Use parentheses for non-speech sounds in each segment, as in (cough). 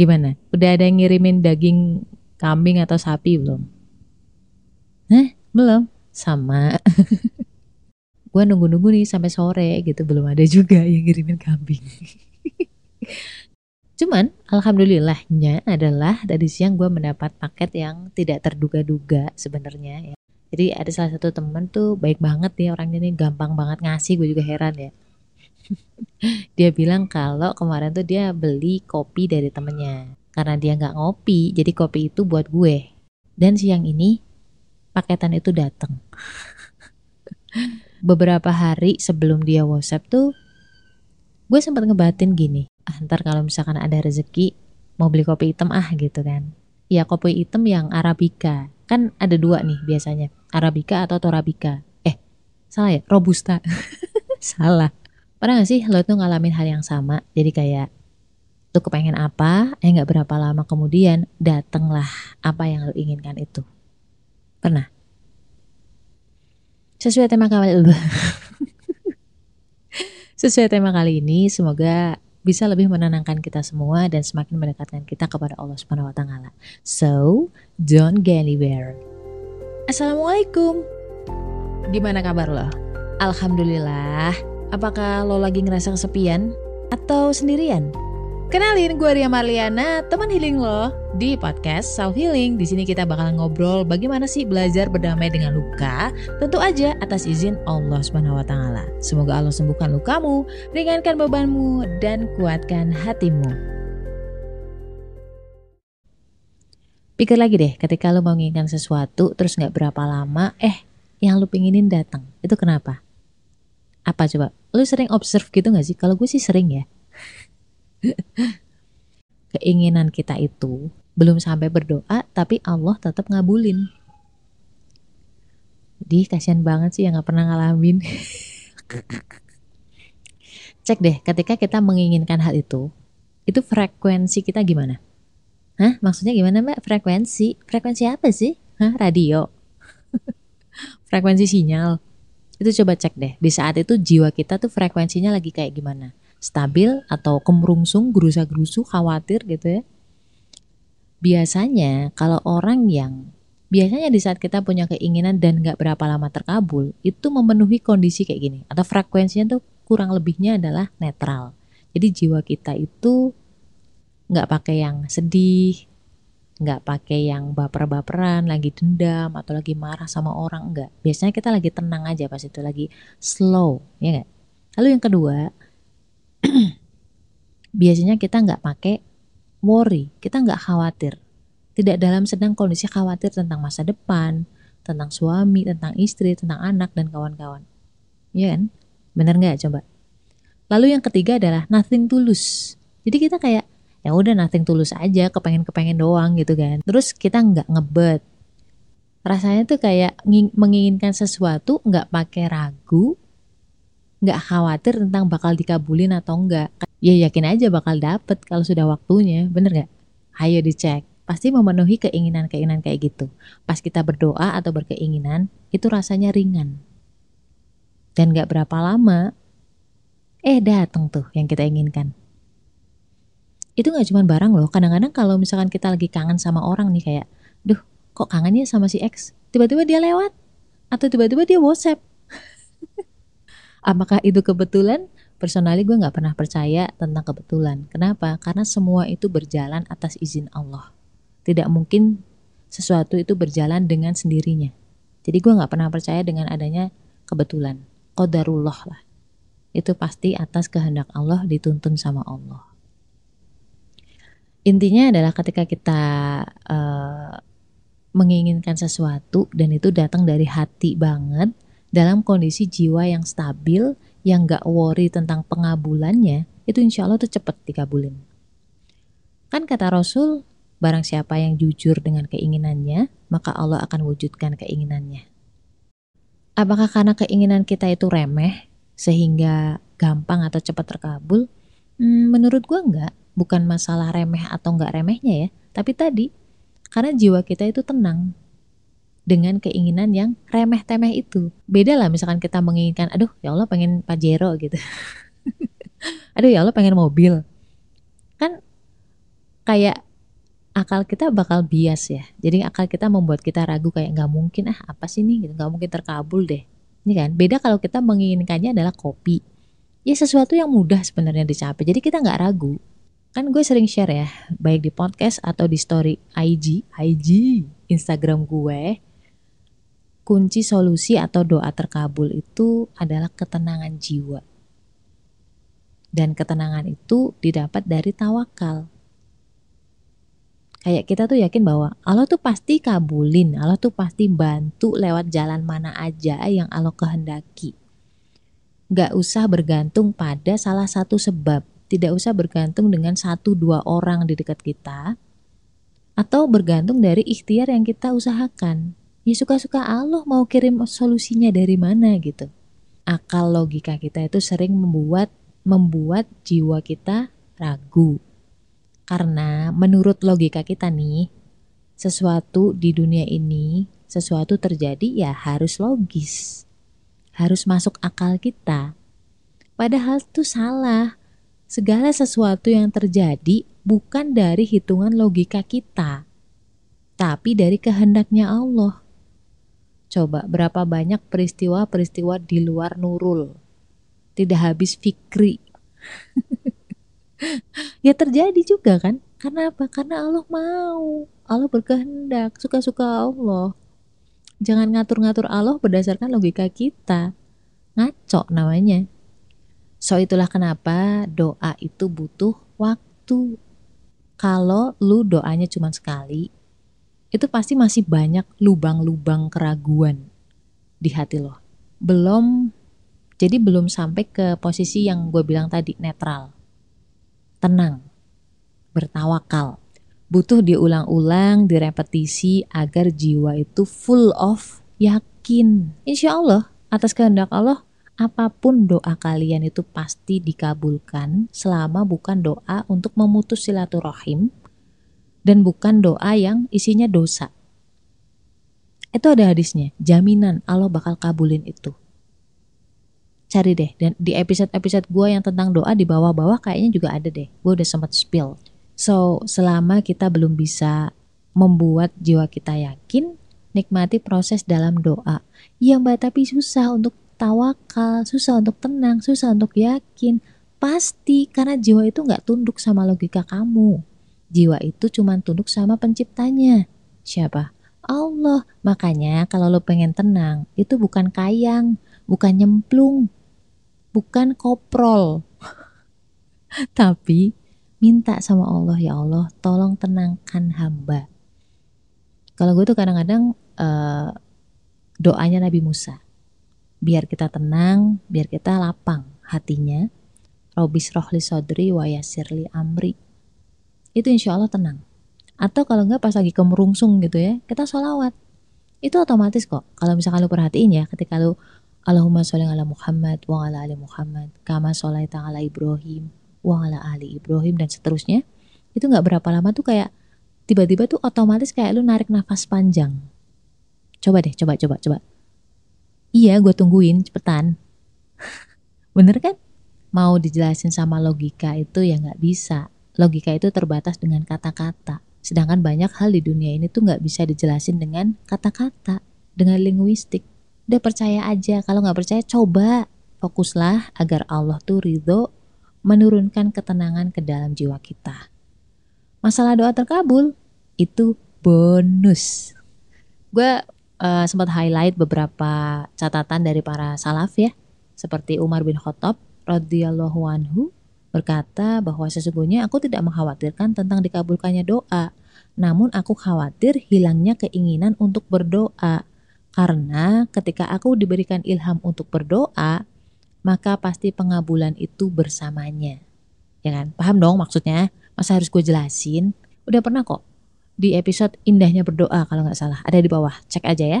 Gimana? Udah ada yang ngirimin daging kambing atau sapi belum? Hah? Belum? Sama. (laughs) gue nunggu-nunggu nih sampai sore gitu belum ada juga yang ngirimin kambing. (laughs) Cuman alhamdulillahnya adalah tadi siang gue mendapat paket yang tidak terduga-duga sebenarnya ya. Jadi ada salah satu temen tuh baik banget ya orangnya nih gampang banget ngasih gue juga heran ya. (laughs) dia bilang kalau kemarin tuh dia beli kopi dari temennya. Karena dia nggak ngopi jadi kopi itu buat gue. Dan siang ini paketan itu datang (laughs) beberapa hari sebelum dia WhatsApp tuh gue sempat ngebatin gini. Ah, ntar kalau misalkan ada rezeki mau beli kopi hitam ah gitu kan. Ya kopi hitam yang arabica. Kan ada dua nih biasanya. Arabica atau torabika eh salah ya? Robusta. (laughs) Salah Pernah gak sih lo tuh ngalamin hal yang sama? Jadi kayak tuh kepengen apa, eh gak berapa lama kemudian datenglah apa yang lo inginkan itu. Pernah? Sesuai tema kali (laughs) Sesuai tema kali ini, semoga bisa lebih menenangkan kita semua dan semakin mendekatkan kita kepada Allah Subhanahu wa taala. So, don't get anywhere. Assalamualaikum. Gimana kabar lo? Alhamdulillah Apakah lo lagi ngerasa kesepian atau sendirian? Kenalin, gue Ria Marliana, teman healing lo di podcast Self Healing. Di sini kita bakal ngobrol bagaimana sih belajar berdamai dengan luka, tentu aja atas izin Allah Subhanahu wa taala. Semoga Allah sembuhkan lukamu, ringankan bebanmu dan kuatkan hatimu. Pikir lagi deh, ketika lo mau menginginkan sesuatu terus nggak berapa lama, eh yang lo pinginin datang. Itu kenapa? Apa coba? Lu sering observe gitu gak sih? Kalau gue sih sering ya. (laughs) Keinginan kita itu belum sampai berdoa, tapi Allah tetap ngabulin. Jadi kasihan banget sih yang gak pernah ngalamin. (laughs) Cek deh, ketika kita menginginkan hal itu, itu frekuensi kita gimana? Hah? Maksudnya gimana mbak? Frekuensi? Frekuensi apa sih? Hah? Radio? (laughs) frekuensi sinyal? Itu coba cek deh, di saat itu jiwa kita tuh frekuensinya lagi kayak gimana? Stabil atau kemrungsung, gerusa-gerusu, khawatir gitu ya? Biasanya kalau orang yang biasanya di saat kita punya keinginan dan nggak berapa lama terkabul, itu memenuhi kondisi kayak gini atau frekuensinya tuh kurang lebihnya adalah netral. Jadi jiwa kita itu nggak pakai yang sedih, nggak pakai yang baper-baperan, lagi dendam atau lagi marah sama orang enggak. Biasanya kita lagi tenang aja pas itu lagi slow, ya enggak? Lalu yang kedua, (clears throat) biasanya kita nggak pakai worry, kita nggak khawatir. Tidak dalam sedang kondisi khawatir tentang masa depan, tentang suami, tentang istri, tentang anak dan kawan-kawan. Ya kan? Bener nggak coba? Lalu yang ketiga adalah nothing tulus. Jadi kita kayak ya udah nothing tulus aja kepengen kepengen doang gitu kan. Terus kita nggak ngebet. Rasanya tuh kayak menginginkan sesuatu nggak pakai ragu nggak khawatir tentang bakal dikabulin atau enggak ya yakin aja bakal dapet kalau sudah waktunya bener gak ayo dicek. Pasti memenuhi keinginan-keinginan kayak gitu. Pas kita berdoa atau berkeinginan itu rasanya ringan. Dan gak berapa lama eh datang tuh yang kita inginkan itu nggak cuma barang loh. Kadang-kadang kalau misalkan kita lagi kangen sama orang nih kayak duh kok kangennya sama si X? Tiba-tiba dia lewat. Atau tiba-tiba dia WhatsApp. (laughs) Apakah itu kebetulan? Personally gue nggak pernah percaya tentang kebetulan. Kenapa? Karena semua itu berjalan atas izin Allah. Tidak mungkin sesuatu itu berjalan dengan sendirinya. Jadi gue nggak pernah percaya dengan adanya kebetulan. Qadarullah lah. Itu pasti atas kehendak Allah dituntun sama Allah intinya adalah ketika kita uh, menginginkan sesuatu dan itu datang dari hati banget dalam kondisi jiwa yang stabil yang gak worry tentang pengabulannya itu insya Allah tuh cepet dikabulin. Kan kata Rasul barang siapa yang jujur dengan keinginannya maka Allah akan wujudkan keinginannya. Apakah karena keinginan kita itu remeh sehingga gampang atau cepat terkabul? Hmm, menurut gua enggak bukan masalah remeh atau nggak remehnya ya, tapi tadi karena jiwa kita itu tenang dengan keinginan yang remeh-temeh itu. Beda lah misalkan kita menginginkan, aduh ya Allah pengen Pajero gitu. (laughs) aduh ya Allah pengen mobil. Kan kayak akal kita bakal bias ya. Jadi akal kita membuat kita ragu kayak nggak mungkin ah apa sih nih gitu nggak mungkin terkabul deh. Ini kan beda kalau kita menginginkannya adalah kopi. Ya sesuatu yang mudah sebenarnya dicapai. Jadi kita nggak ragu. Kan gue sering share ya, baik di podcast atau di story IG, IG, Instagram gue. Kunci solusi atau doa terkabul itu adalah ketenangan jiwa. Dan ketenangan itu didapat dari tawakal. Kayak kita tuh yakin bahwa Allah tuh pasti kabulin, Allah tuh pasti bantu lewat jalan mana aja yang Allah kehendaki. Gak usah bergantung pada salah satu sebab, tidak usah bergantung dengan satu dua orang di dekat kita, atau bergantung dari ikhtiar yang kita usahakan. Ya suka-suka Allah mau kirim solusinya dari mana gitu. Akal logika kita itu sering membuat membuat jiwa kita ragu. Karena menurut logika kita nih, sesuatu di dunia ini, sesuatu terjadi ya harus logis. Harus masuk akal kita. Padahal itu salah. Segala sesuatu yang terjadi bukan dari hitungan logika kita, tapi dari kehendaknya Allah. Coba berapa banyak peristiwa-peristiwa di luar nurul tidak habis fikri. (laughs) ya terjadi juga kan? Karena apa? Karena Allah mau. Allah berkehendak, suka-suka Allah. Jangan ngatur-ngatur Allah berdasarkan logika kita. Ngaco namanya. So itulah kenapa doa itu butuh waktu. Kalau lu doanya cuma sekali, itu pasti masih banyak lubang-lubang keraguan di hati lo. Belum jadi belum sampai ke posisi yang gue bilang tadi netral. Tenang, bertawakal. Butuh diulang-ulang, direpetisi agar jiwa itu full of yakin. Insya Allah, atas kehendak Allah, apa pun doa kalian itu pasti dikabulkan selama bukan doa untuk memutus silaturahim dan bukan doa yang isinya dosa. Itu ada hadisnya, jaminan Allah bakal kabulin itu. Cari deh dan di episode-episode gue yang tentang doa di bawah-bawah kayaknya juga ada deh. Gue udah sempat spill. So selama kita belum bisa membuat jiwa kita yakin nikmati proses dalam doa. Ya mbak tapi susah untuk tawakal susah untuk tenang susah untuk yakin pasti karena jiwa itu nggak tunduk sama logika kamu jiwa itu cuma tunduk sama penciptanya siapa Allah makanya kalau lo pengen tenang itu bukan kayang bukan nyemplung bukan koprol. (laughs) Tapi minta sama Allah, ya Allah, tolong tenangkan hamba. Kalau gue tuh kadang-kadang uh, doanya Nabi Musa. Biar kita tenang, biar kita lapang hatinya. Robis rohli sodri wa yasirli amri. Itu insya Allah tenang. Atau kalau enggak pas lagi kemerungsung gitu ya, kita sholawat. Itu otomatis kok. Kalau misalkan lu perhatiin ya, ketika lu Allahumma sholli ala Muhammad wa ala ali Muhammad kama sholaita ala Ibrahim wa ala ali Ibrahim dan seterusnya itu nggak berapa lama tuh kayak tiba-tiba tuh otomatis kayak lu narik nafas panjang coba deh coba coba coba iya gue tungguin cepetan. Bener kan? Mau dijelasin sama logika itu ya nggak bisa. Logika itu terbatas dengan kata-kata. Sedangkan banyak hal di dunia ini tuh nggak bisa dijelasin dengan kata-kata dengan linguistik. Udah percaya aja kalau nggak percaya coba. Fokuslah agar Allah tuh ridho menurunkan ketenangan ke dalam jiwa kita. Masalah doa terkabul itu bonus. Gue uh, sempat highlight beberapa catatan dari para salaf ya seperti Umar bin Khattab radhiyallahu anhu berkata bahwa sesungguhnya aku tidak mengkhawatirkan tentang dikabulkannya doa namun aku khawatir hilangnya keinginan untuk berdoa karena ketika aku diberikan ilham untuk berdoa, maka pasti pengabulan itu bersamanya. Ya kan? Paham dong maksudnya? Masa harus gue jelasin? Udah pernah kok di episode indahnya berdoa kalau nggak salah. Ada di bawah, cek aja ya.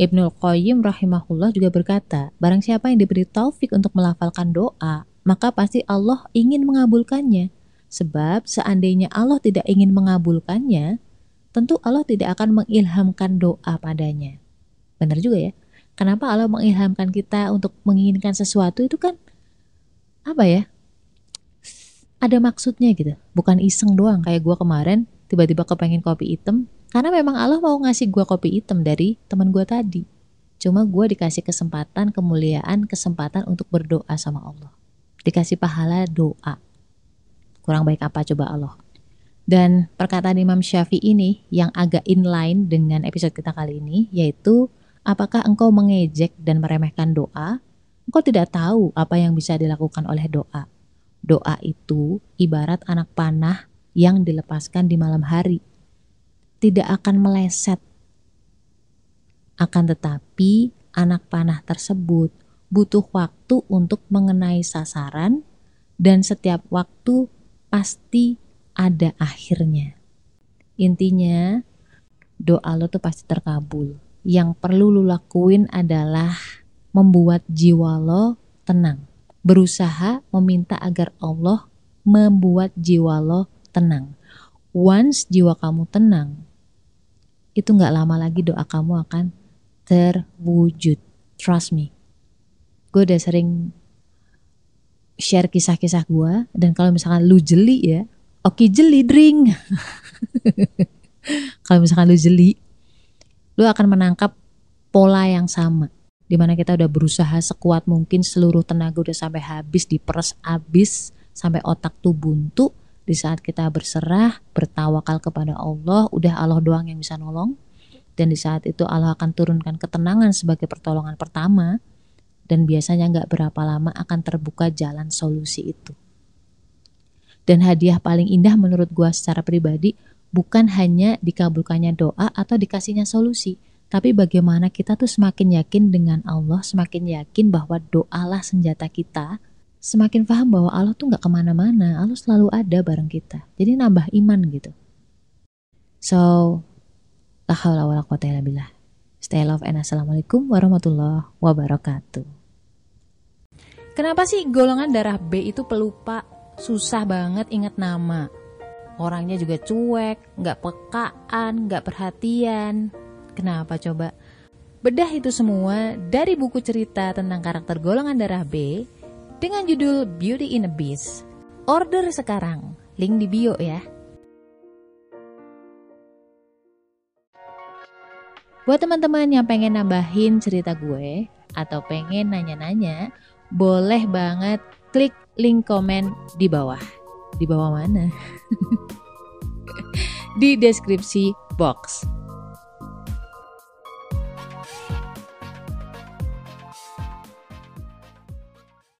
Ibnul Qayyim rahimahullah juga berkata, barang siapa yang diberi taufik untuk melafalkan doa, maka pasti Allah ingin mengabulkannya. Sebab seandainya Allah tidak ingin mengabulkannya, tentu Allah tidak akan mengilhamkan doa padanya. Benar juga ya. Kenapa Allah mengilhamkan kita untuk menginginkan sesuatu itu kan apa ya? ada maksudnya gitu bukan iseng doang kayak gue kemarin tiba-tiba kepengen kopi hitam karena memang Allah mau ngasih gue kopi hitam dari teman gue tadi. Cuma gue dikasih kesempatan kemuliaan kesempatan untuk berdoa sama Allah. Dikasih pahala doa. Kurang baik apa coba Allah? Dan perkataan Imam Syafi'i ini yang agak inline dengan episode kita kali ini yaitu apakah engkau mengejek dan meremehkan doa? Engkau tidak tahu apa yang bisa dilakukan oleh doa. Doa itu ibarat anak panah yang dilepaskan di malam hari. Tidak akan meleset. Akan tetapi, anak panah tersebut butuh waktu untuk mengenai sasaran dan setiap waktu pasti ada akhirnya. Intinya, doa lo tuh pasti terkabul. Yang perlu lo lakuin adalah membuat jiwa lo tenang berusaha meminta agar Allah membuat jiwa lo tenang. Once jiwa kamu tenang, itu nggak lama lagi doa kamu akan terwujud. Trust me. Gue udah sering share kisah-kisah gue dan kalau misalkan lu jeli ya, oke okay, jeli drink. (laughs) kalau misalkan lu jeli, lu akan menangkap pola yang sama di mana kita udah berusaha sekuat mungkin seluruh tenaga udah sampai habis diperes habis sampai otak tuh buntu di saat kita berserah bertawakal kepada Allah udah Allah doang yang bisa nolong. Dan di saat itu Allah akan turunkan ketenangan sebagai pertolongan pertama. Dan biasanya nggak berapa lama akan terbuka jalan solusi itu. Dan hadiah paling indah menurut gua secara pribadi bukan hanya dikabulkannya doa atau dikasihnya solusi tapi bagaimana kita tuh semakin yakin dengan Allah, semakin yakin bahwa doalah senjata kita, semakin paham bahwa Allah tuh nggak ke mana-mana, Allah selalu ada bareng kita. Jadi nambah iman gitu. So, la wala quwata illa billah. Stay love and assalamualaikum warahmatullahi wabarakatuh. Kenapa sih golongan darah B itu pelupa? Susah banget ingat nama. Orangnya juga cuek, nggak pekaan, nggak perhatian, Kenapa coba? Bedah itu semua dari buku cerita tentang karakter golongan darah B dengan judul Beauty in a Beast. Order sekarang, link di bio ya. Buat teman-teman yang pengen nambahin cerita gue atau pengen nanya-nanya, boleh banget klik link komen di bawah. Di bawah mana? (laughs) di deskripsi box.